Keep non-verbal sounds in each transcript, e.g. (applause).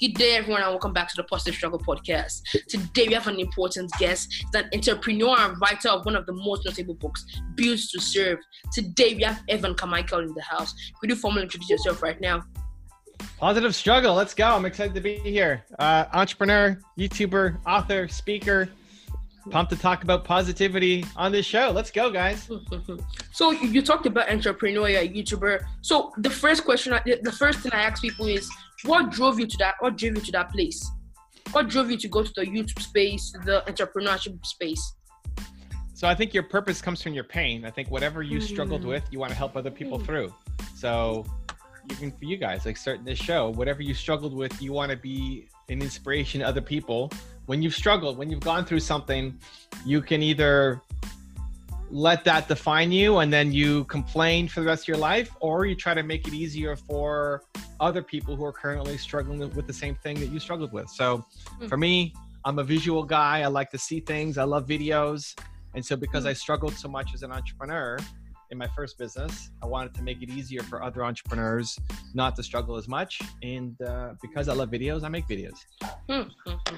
Good day, everyone, and welcome back to the Positive Struggle Podcast. Today, we have an important guest. He's an entrepreneur and writer of one of the most notable books, Built to Serve. Today, we have Evan Carmichael in the house. Could you formally introduce yourself right now? Positive Struggle, let's go. I'm excited to be here. Uh, entrepreneur, YouTuber, author, speaker. Pumped to talk about positivity on this show. Let's go, guys. (laughs) so, you talked about entrepreneur, you're a YouTuber. So, the first question, the first thing I ask people is, what drove you to that? What drove you to that place? What drove you to go to the YouTube space, the entrepreneurship space? So I think your purpose comes from your pain. I think whatever you struggled mm. with, you want to help other people mm. through. So even for you guys, like starting this show, whatever you struggled with, you want to be an inspiration to other people. When you've struggled, when you've gone through something, you can either let that define you and then you complain for the rest of your life or you try to make it easier for other people who are currently struggling with the same thing that you struggled with so mm. for me i'm a visual guy i like to see things i love videos and so because mm. i struggled so much as an entrepreneur in my first business. I wanted to make it easier for other entrepreneurs not to struggle as much. And uh, because I love videos, I make videos. Mm-hmm.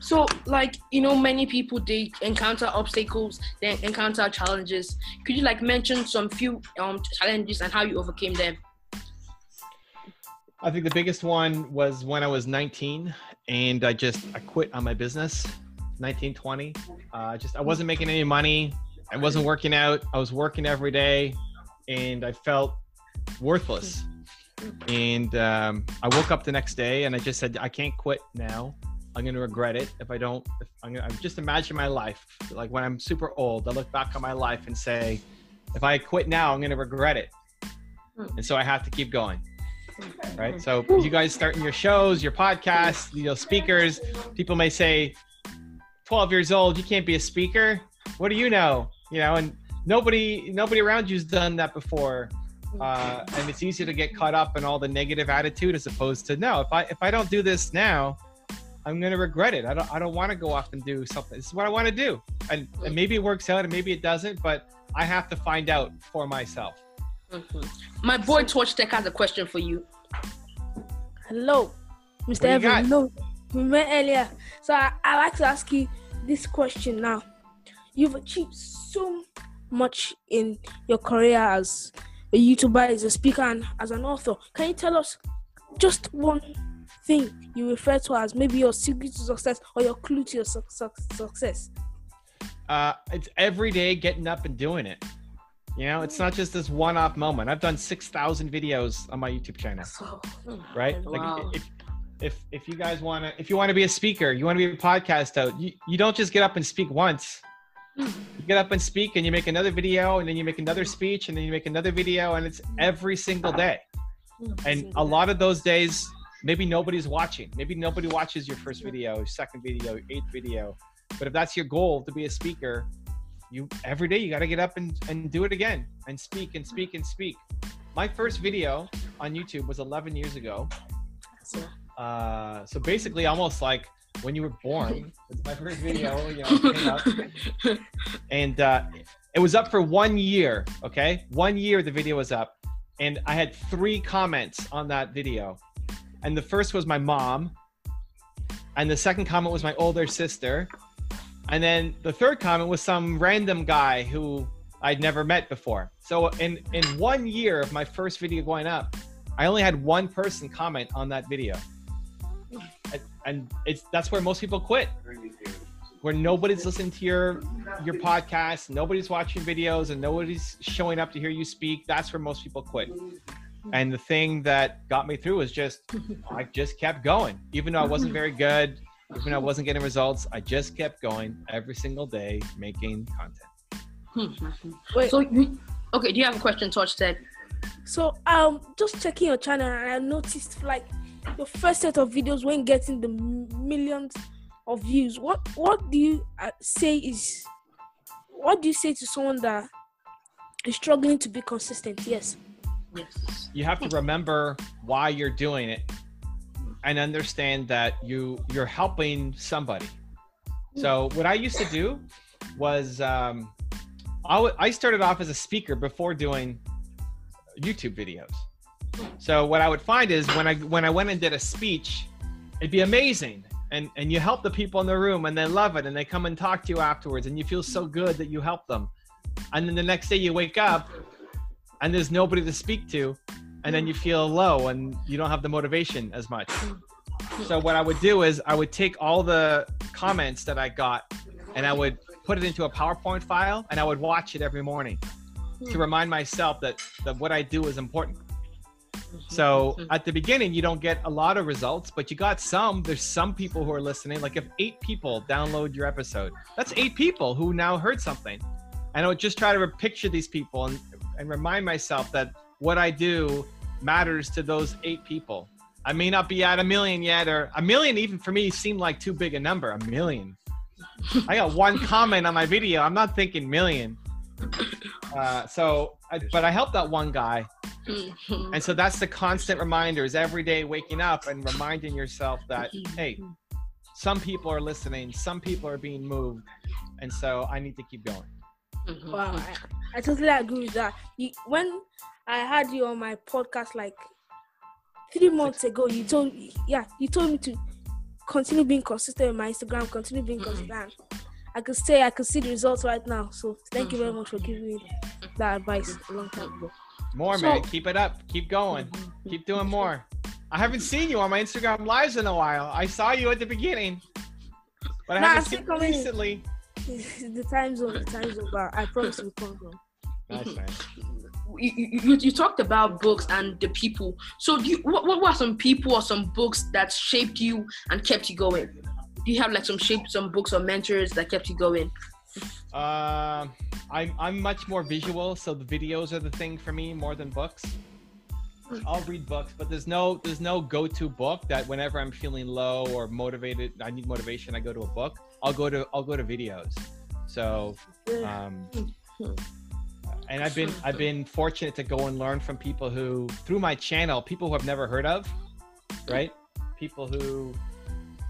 So, like, you know, many people, they encounter obstacles, they encounter challenges. Could you, like, mention some few um, challenges and how you overcame them? I think the biggest one was when I was 19 and I just I quit on my business 1920 uh, just i wasn't making any money I wasn't working out. I was working every day, and I felt worthless. And um, I woke up the next day, and I just said, I can't quit now. I'm gonna regret it if I don't. If I'm gonna I'm just imagine my life like when I'm super old. I look back on my life and say, if I quit now, I'm gonna regret it. And so I have to keep going. Right. So you guys starting your shows, your podcasts, you know, speakers. People may say, 12 years old, you can't be a speaker. What do you know? You know, and nobody nobody around you's done that before. Uh, and it's easy to get caught up in all the negative attitude as opposed to no if i if i don't do this now i'm going to regret it. I don't i don't want to go off and do something. This is what i want to do. And, and maybe it works out and maybe it doesn't but i have to find out for myself. Mm-hmm. my boy torch tech has a question for you. Hello mr evan. no we met earlier. So I, I like to ask you this question now you've achieved so much in your career as a YouTuber, as a speaker, and as an author. Can you tell us just one thing you refer to as maybe your secret to success or your clue to your su- su- success? Uh, it's every day getting up and doing it. You know, it's not just this one-off moment. I've done six thousand videos on my YouTube channel, right? Wow. Like if, if if you guys want to, if you want to be a speaker, you want to be a podcast out, you, you don't just get up and speak once you get up and speak and you make another video and then you make another speech and then you make another video and it's every single day. And a lot of those days maybe nobody's watching. Maybe nobody watches your first video second video eighth video. But if that's your goal to be a speaker you every day you got to get up and, and do it again and speak and speak and speak. My first video on youtube was 11 years ago. Uh, so basically almost like when you were born. (laughs) It's my first video, you know, (laughs) and uh, it was up for one year. Okay, one year the video was up, and I had three comments on that video, and the first was my mom, and the second comment was my older sister, and then the third comment was some random guy who I'd never met before. So in in one year of my first video going up, I only had one person comment on that video and it's that's where most people quit. Where nobody's listening to your your podcast nobody's watching videos and nobody's showing up to hear you speak. That's where most people quit. And the thing that got me through was just i just kept going. Even though i wasn't very good even though i wasn't getting results i just kept going every single day making content. Wait. so you, okay do you have a question torch said? So um just checking your channel and i noticed like your first set of videos when getting the millions of views. What what do you uh, say is what do you say to someone that is struggling to be consistent? Yes. Yes. You have to remember why you're doing it and understand that you you're helping somebody. So what i used to do was um, I, w- I started off as a speaker before doing youtube videos so what I would find is when I when I went and did a speech, it'd be amazing. And and you help the people in the room and they love it and they come and talk to you afterwards and you feel so good that you help them. And then the next day you wake up and there's nobody to speak to and then you feel low and you don't have the motivation as much. So what i would do is i would take all the comments that i got and i would put it into a powerpoint file and i would watch it every morning to remind myself that, that what i do is important so mm-hmm. at the beginning, you don't get a lot of results, but you got some. There's some people who are listening. Like if eight people download your episode, that's eight people who now heard something. And I would just try to picture these people and, and remind myself that what I do matters to those eight people. I may not be at a million yet, or a million even for me seemed like too big a number. A million. I got one comment on my video. I'm not thinking million. Uh, so, I, but I helped that one guy Mm-hmm. And so that's the constant reminders every day waking up and reminding yourself that, hey, some people are listening, some people are being moved. And so I need to keep going. Mm-hmm. Wow. I, I, totally agree with that. You, when I had you on my podcast like three months ago, you told yeah, you told me to continue being consistent with my Instagram, continue being mm-hmm. consistent. I could say I could see the results right now. So thank you very much for giving me that advice a long time ago. More, so, man. Keep it up. Keep going. Keep doing more. I haven't seen you on my Instagram lives in a while. I saw you at the beginning, but I nah, haven't seen you recently. (laughs) the time zone, the time zone, but uh, I promise you come bro. Nice, nice. You, you, you, talked about books and the people. So, you, what, what were some people or some books that shaped you and kept you going? Do you have like some shape, some books or mentors that kept you going? Uh, I'm I'm much more visual, so the videos are the thing for me more than books. I'll read books, but there's no there's no go-to book that whenever I'm feeling low or motivated, I need motivation, I go to a book. I'll go to I'll go to videos. So, um, and I've been I've been fortunate to go and learn from people who through my channel, people who I've never heard of, right? People who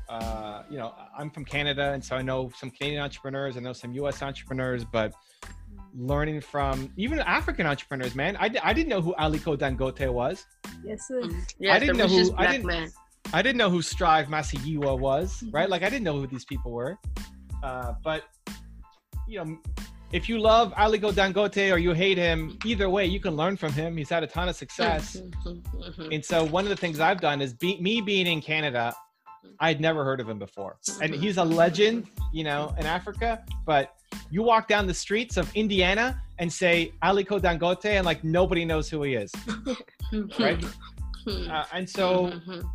uh, you know, I'm from Canada, and so I know some Canadian entrepreneurs, I know some U.S. entrepreneurs, but learning from even African entrepreneurs, man. I, I didn't know who Aliko Dangote was. Yes, sir. Mm-hmm. Yes, I didn't know who I didn't, man. I didn't know who Strive Masiyiwa was, right? Like I didn't know who these people were. Uh, but you know, if you love Aliko Dangote or you hate him, either way, you can learn from him. He's had a ton of success. Mm-hmm. and so one of the things I've done is be, me being in Canada, I'd never heard of him before. And he's a legend, you know, in Africa. But you walk down the streets of Indiana and say Aliko Dangote, and like nobody knows who he is, (laughs) right? Uh, and so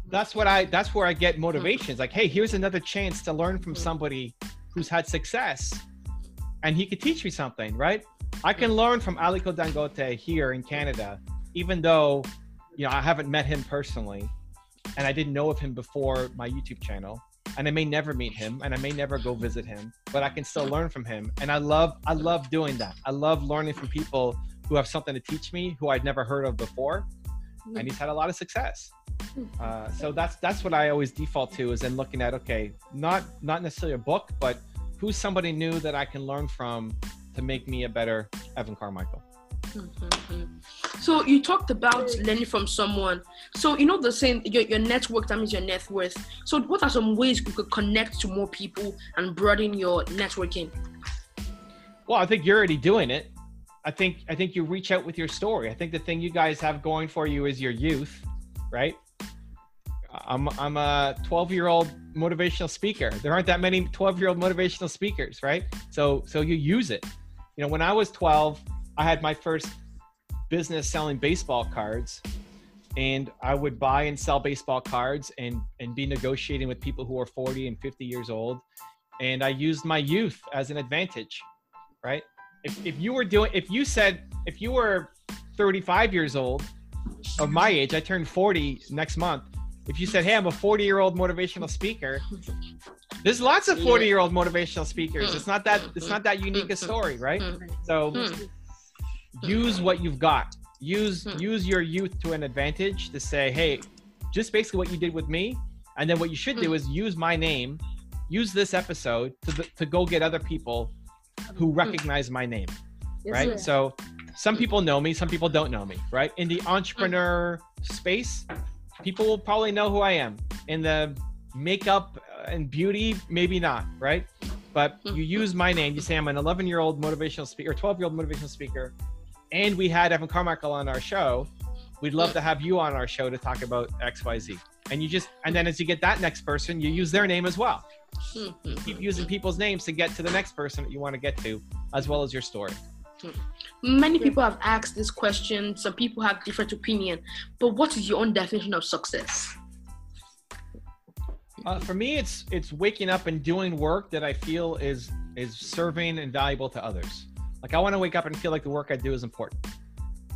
that's what I that's where I get motivation. It's like, hey, here's another chance to learn from somebody who's had success, and he could teach me something, right? I can learn from Aliko Dangote here in Canada, even though you know I haven't met him personally and I didn't know of him before my YouTube channel. And I may never meet him and I may never go visit him, but I can still learn from him. And I love I love doing that. I love learning from people who have something to teach me who I'd never heard of before. And he's had a lot of success. Uh, so that's that's what I always default to is in looking at okay, not not necessarily a book, but who's somebody new that I can learn from to make me a better Evan Carmichael. Mm-hmm. So you talked about learning from someone. So you know the saying your, your network that means your net worth. So what are some ways you could connect to more people and broaden your networking? Well, I think you're already doing it. I think I think you reach out with your story. I think the thing you guys have going for you is your youth, right? I'm I'm a 12 year old motivational speaker. There aren't that many 12 year old motivational speakers, right? So so you use it. You know, when I was 12, I had my first business selling baseball cards and I would buy and sell baseball cards and and be negotiating with people who are 40 and 50 years old. And I used my youth as an advantage right? If, if you were doing if you said if you were 35 years old of my age I turned 40 next month. If you said hey I'm a 40 year old motivational speaker there's lots of 40 year old motivational speakers. It's not that it's not that unique a story right? Hmm. So hmm. Use what you've got. Use hmm. use your youth to an advantage to say, hey, just basically what you did with me, and then what you should do hmm. is use my name, use this episode to to go get other people who hmm. recognize my name, yes, right? Sir. So some people know me, some people don't know me, right? In the entrepreneur space, people will probably know who I am. In the makeup and beauty, maybe not, right? But you mm-hmm. use my name. You say I'm an 11 year old motivational speaker, 12 year old motivational speaker, and we had Evan Carmichael on our show. We'd love to have you on our show to talk about X, Y, Z. And you just, and then as you get that next person, you use their name as well. (laughs) Keep using people's names to get to the next person that you want to get to, as well as your story. Many people have asked this question. Some people have different opinion. But what is your own definition of success? Uh, for me, it's it's waking up and doing work that I feel is is serving and valuable to others. Like I want to wake up and feel like the work I do is important.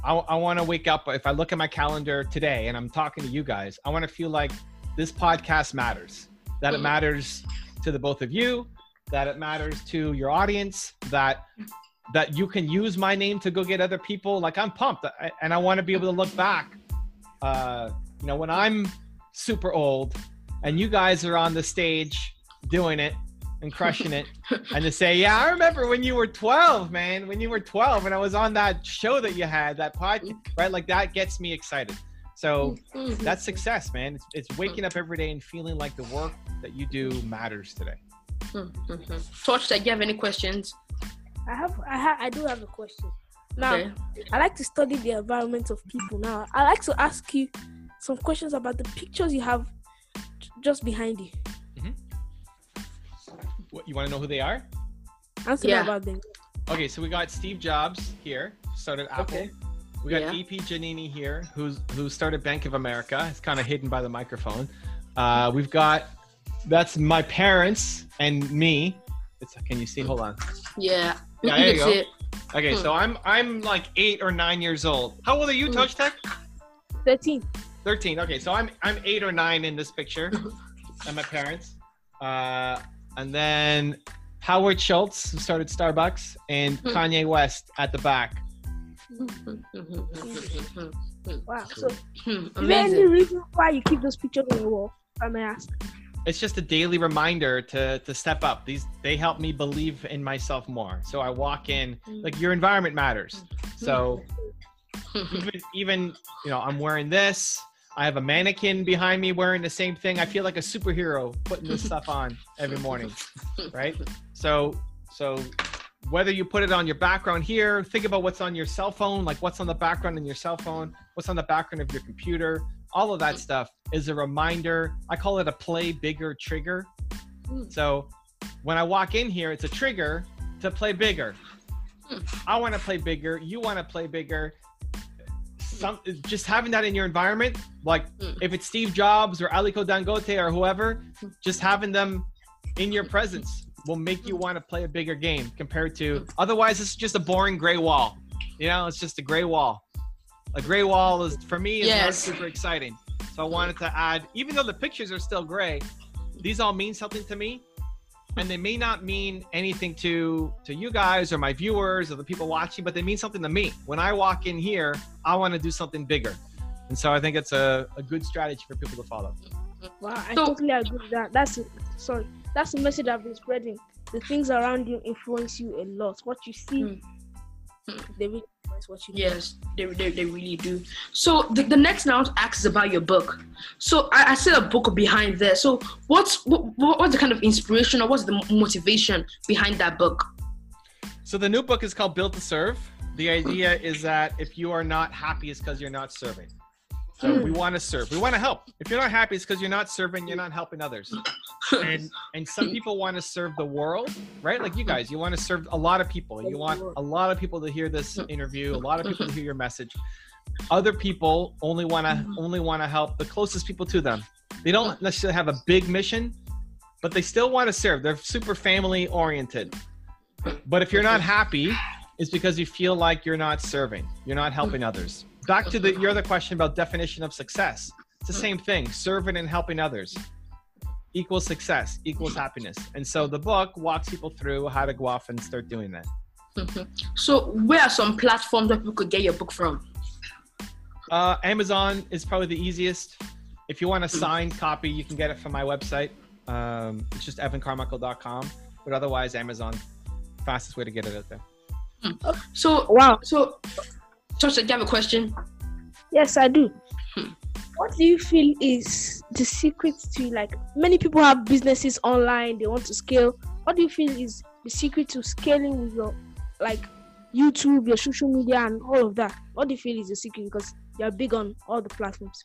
I, I want to wake up. If I look at my calendar today and I'm talking to you guys, I want to feel like this podcast matters. That it mm. matters to the both of you. That it matters to your audience. That that you can use my name to go get other people. Like I'm pumped, and I want to be able to look back. Uh, you know, when I'm super old, and you guys are on the stage doing it and crushing it, and to say, yeah, I remember when you were 12, man. When you were 12, and I was on that show that you had, that podcast, mm-hmm. right? Like that gets me excited. So mm-hmm. that's success, man. It's, it's waking up mm-hmm. every day and feeling like the work that you do matters today. Mm-hmm. Torch, do you have any questions? I have, I have, I do have a question. Now, okay. I like to study the environment of people. Now, I like to ask you some questions about the pictures you have just behind you. What you want to know who they are? Answer yeah. about them. Okay, so we got Steve Jobs here, started Apple. Okay. We got yeah. AP Giannini here, who's who started Bank of America. It's kind of hidden by the microphone. Uh, we've got that's my parents and me. It's can you see? Hold on. Yeah. Yeah, there you go. Okay, hmm. so I'm I'm like eight or nine years old. How old are you, hmm. Touch Tech? Thirteen. Thirteen. Okay, so I'm I'm eight or nine in this picture, (laughs) and my parents. Uh, and then Howard Schultz, who started Starbucks, and hmm. Kanye West at the back. (laughs) wow. So, hmm, is there any reason why you keep those pictures on your wall? I may ask it's just a daily reminder to to step up these they help me believe in myself more so i walk in hmm. like your environment matters hmm. so even, even you know i'm wearing this i have a mannequin behind me wearing the same thing i feel like a superhero putting this stuff on every morning right so so whether you put it on your background here think about what's on your cell phone like what's on the background in your cell phone what's on the background of your computer all of that stuff is a reminder. I call it a play bigger trigger. So when I walk in here, it's a trigger to play bigger. I want to play bigger. You want to play bigger. Some just having that in your environment, like mm. if it's Steve Jobs or Aliko Dangote or whoever, just having them in your presence will make you want to play a bigger game compared to otherwise it's just a boring gray wall. You know, it's just a gray wall a gray wall is for me is yes. not super exciting. So I wanted to add, even though the pictures are still gray, these all mean something to me, and they may not mean anything to to you guys or my viewers or the people watching, but they mean something to me. When I walk in here, I want to do something bigger, and so I think it's a, a good strategy for people to follow. Wow, I totally agree with that. That's it. Sorry, that's the message I've been spreading. The things around you influence you a lot. What you see, mm. they really what you yes they, they, they really do. So the, the next now asks about your book. So i, I see a book behind there. So what's what, what's the kind of inspiration or what's the motivation behind that book? So the new book is called built to serve. The idea is that if you are not happy it's because you're not serving so mm. we want to serve. We want to help. If you're not happy, it's because you're not serving. You're not helping others. and and some people want to serve the world, right? Like you guys, you want to serve a lot of people. You want a lot of people to hear this interview. A lot of people to hear your message. Other people only want to only want to help the closest people to them. They don't necessarily have a big mission, but they still want to serve. They're super family oriented. But if you're not happy, it's because you feel like you're not serving. You're not helping others back to the your other question about definition of success. It's the same thing. Serving and helping others equals success, equals happiness. And so the book walks people through how to go off and start doing that. Mm-hmm. (laughs) So where are some platforms that people could get your book from? Uh, Amazon is probably the easiest. If you want a signed copy, you can get it from my website. Um, it's just evancarmichael.com. But otherwise, Amazon, fastest way to get it out there. Hmm. So wow. So Tosha, do you have a question? Yes, I do. Hmm. What do you feel is the secret to like many people have businesses online, they want to scale. What do you feel is the secret to scaling with your like YouTube, your social media, and all of that? What do you feel is the secret? Because you're big on all the platforms.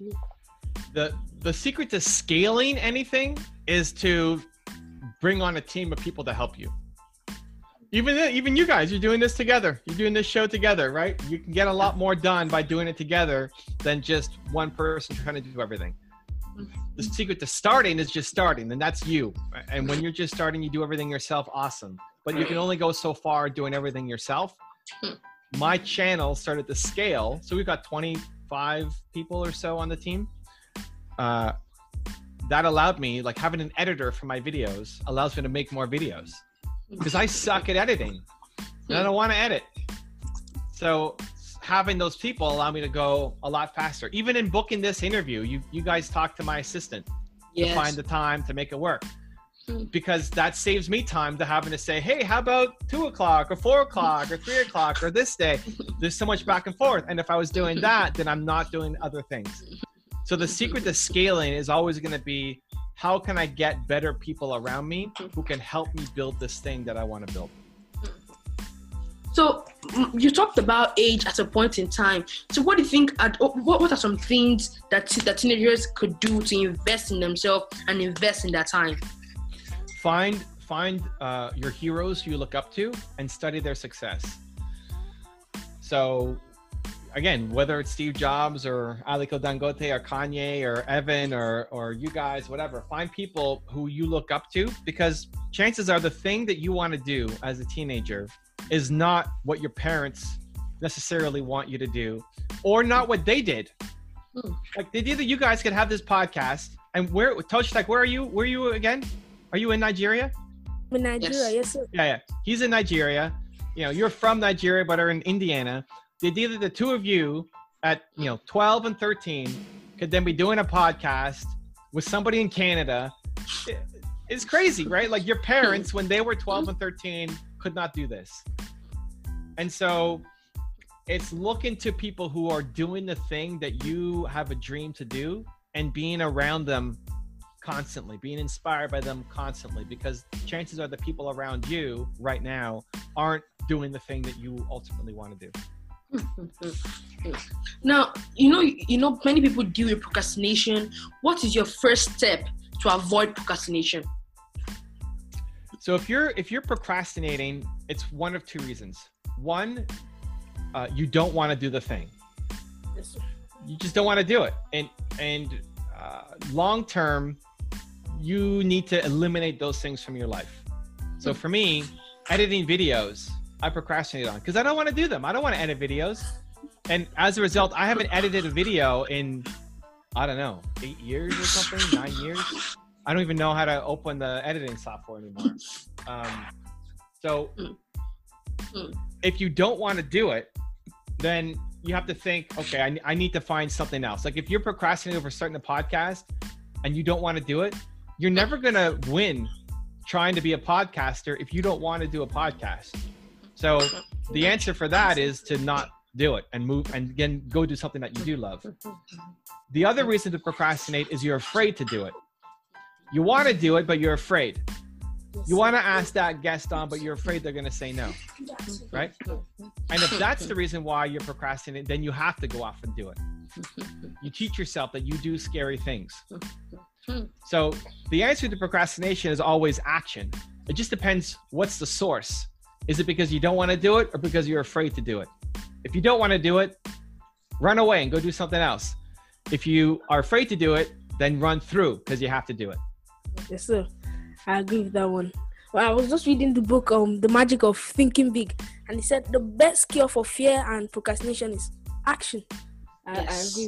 The the secret to scaling anything is to bring on a team of people to help you. Even even you guys, you're doing this together. You're doing this show together, right? You can get a lot more done by doing it together than just one person trying to do everything. The secret to starting is just starting, and that's you. And when you're just starting, you do everything yourself. Awesome, but you can only go so far doing everything yourself. My channel started to scale, so we've got 25 people or so on the team. Uh, that allowed me like having an editor for my videos allows me to make more videos because I suck at editing and I don't want to edit. So having those people allow me to go a lot faster. Even in booking this interview, you you guys talk to my assistant yes. to find the time to make it work. Hmm. Because that saves me time to having to say, hey, how about two o'clock or four o'clock or three o'clock or this day? There's so much back and forth. And if I was doing that, then I'm not doing other things. So the secret to scaling is always going to be how can I get better people around me mm-hmm. who can help me build this thing that I want to build. Mm. So mm, you talked about age at a point in time. So what do you think? What what are some things that that teenagers could do to invest in themselves and invest in their time? Find find uh, your heroes who you look up to and study their success. So again, whether it's Steve Jobs or Aliko Dangote or Kanye or Evan or or you guys, whatever, find people who you look up to because chances are the thing that you want to do as a teenager is not what your parents necessarily want you to do or not what they did. Hmm. Like they either you guys could have this podcast and where Toshtek, where are you? Where are you again? Are you in Nigeria? In Nigeria, yes. yes sir. Yeah, yeah. He's in Nigeria. You know, you're from Nigeria but are in Indiana did either the two of you at you know 12 and 13 could then be doing a podcast with somebody in Canada. It's crazy, right? Like your parents, when they were 12 and 13, could not do this. And so it's looking to people who are doing the thing that you have a dream to do and being around them constantly, being inspired by them constantly, because chances are the people around you right now aren't doing the thing that you ultimately want to do. (laughs) now, you know, you know, many people deal with procrastination. What is your first step to avoid procrastination? So if you're if you're procrastinating, it's one of two reasons. One, uh, you don't want to do the thing. Yes, you just don't want to do it, and and uh, long term, you need to eliminate those things from your life. So for me, editing videos I procrastinate on because I don't want to do them. I don't want to edit videos. And as a result, I haven't edited a video in, I don't know, eight years or something, (laughs) nine years. I don't even know how to open the editing software anymore. Um, so if you don't want to do it, then you have to think, okay, I, I need to find something else. Like if you're procrastinating over starting a podcast and you don't want to do it, you're never going to win trying to be a podcaster if you don't want to do a podcast. So the answer for that is to not do it and move and again go do something that you do love. The other reason to procrastinate is you're afraid to do it. You want to do it, but you're afraid. You want to ask that guest on, but you're afraid they're going to say no. Right? And if that's the reason why you're procrastinating, then you have to go off and do it. You teach yourself that you do scary things. So the answer to procrastination is always action. It just depends what's the source. Is it because you don't want to do it or because you're afraid to do it? If you don't want to do it, run away and go do something else. If you are afraid to do it, then run through because you have to do it. Yes, sir. I agree with that one. Well, I was just reading the book, um, The Magic of Thinking Big, and he said the best cure for fear and procrastination is action. I, yes. I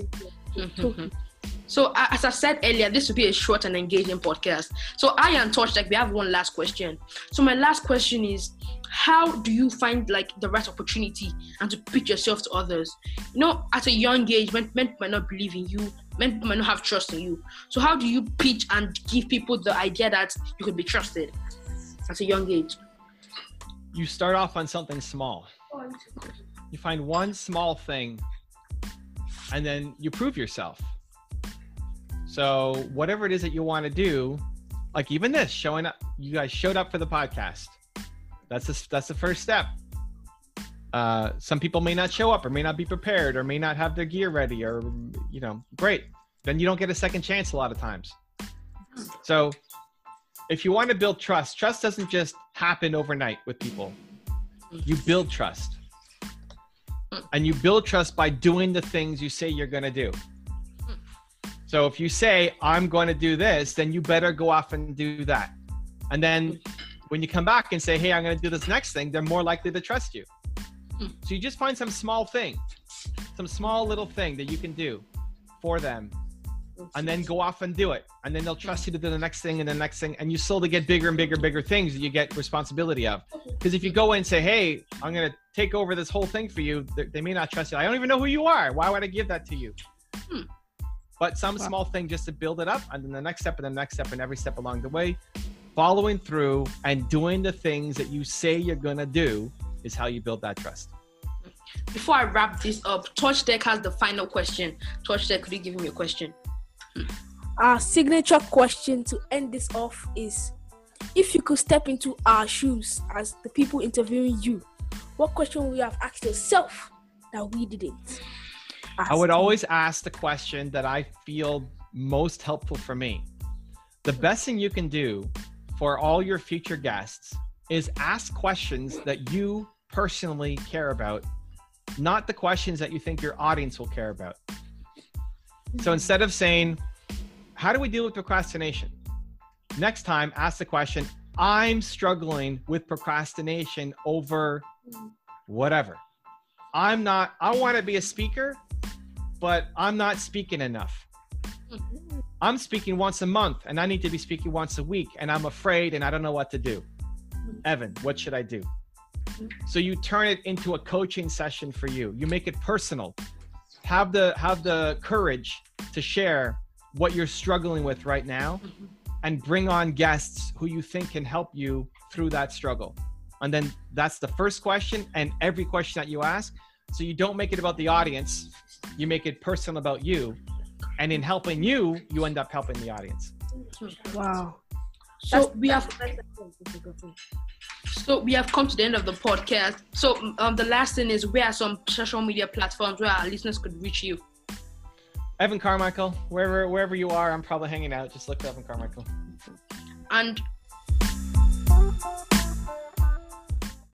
agree. (laughs) So as I said earlier, this will be a short and engaging podcast. So I am touched like we have one last question. So my last question is how do you find like the right opportunity and to pitch yourself to others? You know, at a young age, men, men might not believe in you, men might not have trust in you. So how do you pitch and give people the idea that you could be trusted at a young age? You start off on something small. You find one small thing and then you prove yourself So whatever it is that you want to do, like even this, showing up, you guys showed up for the podcast. That's the, that's the first step. Uh, some people may not show up or may not be prepared or may not have their gear ready or, you know, great. Then you don't get a second chance a lot of times. So if you want to build trust, trust doesn't just happen overnight with people. You build trust. And you build trust by doing the things you say you're going to do. So if you say, I'm going to do this, then you better go off and do that. And then when you come back and say, hey, I'm going to do this next thing, they're more likely to trust you. So you just find some small thing, some small little thing that you can do for them and then go off and do it. And then they'll trust you to do the next thing and the next thing. And you slowly get bigger and bigger, bigger things that you get responsibility of. Because if you go in and say, hey, I'm going to take over this whole thing for you, they may not trust you. I don't even know who you are. Why would I give that to you? Hmm. But some wow. small thing just to build it up. And then the next step and the next step and every step along the way, following through and doing the things that you say you're going to do is how you build that trust. Before I wrap this up, Touch Deck has the final question. Touch Deck, could you give me a question? Hmm. Our signature question to end this off is if you could step into our shoes as the people interviewing you, what question would you have asked yourself that we didn't? I would always ask the question that I feel most helpful for me. The hmm. best thing you can do for all your future guests is ask questions that you personally care about, not the questions that you think your audience will care about. So hmm. instead of saying, How do we deal with procrastination? Next time, ask the question, I'm struggling with procrastination over hmm. whatever. I'm not, I want to be a speaker, but I'm not speaking enough. Mm-hmm. I'm speaking once a month and I need to be speaking once a week and I'm afraid and I don't know what to do. Mm-hmm. Evan, what should I do? Mm-hmm. So you turn it into a coaching session for you. You make it personal have the have the courage to share what you're struggling with right now mm-hmm. and bring on guests who you think can help you through that struggle and then that's the first question and every question that you ask so you don't make it about the audience you make it personal about you and in helping you you end up helping the audience wow so that's, we have so we have come to the end of the podcast. So um, the last thing is, where are some social media platforms where our listeners could reach you? Evan Carmichael, wherever wherever you are, I'm probably hanging out. Just look for Evan Carmichael. And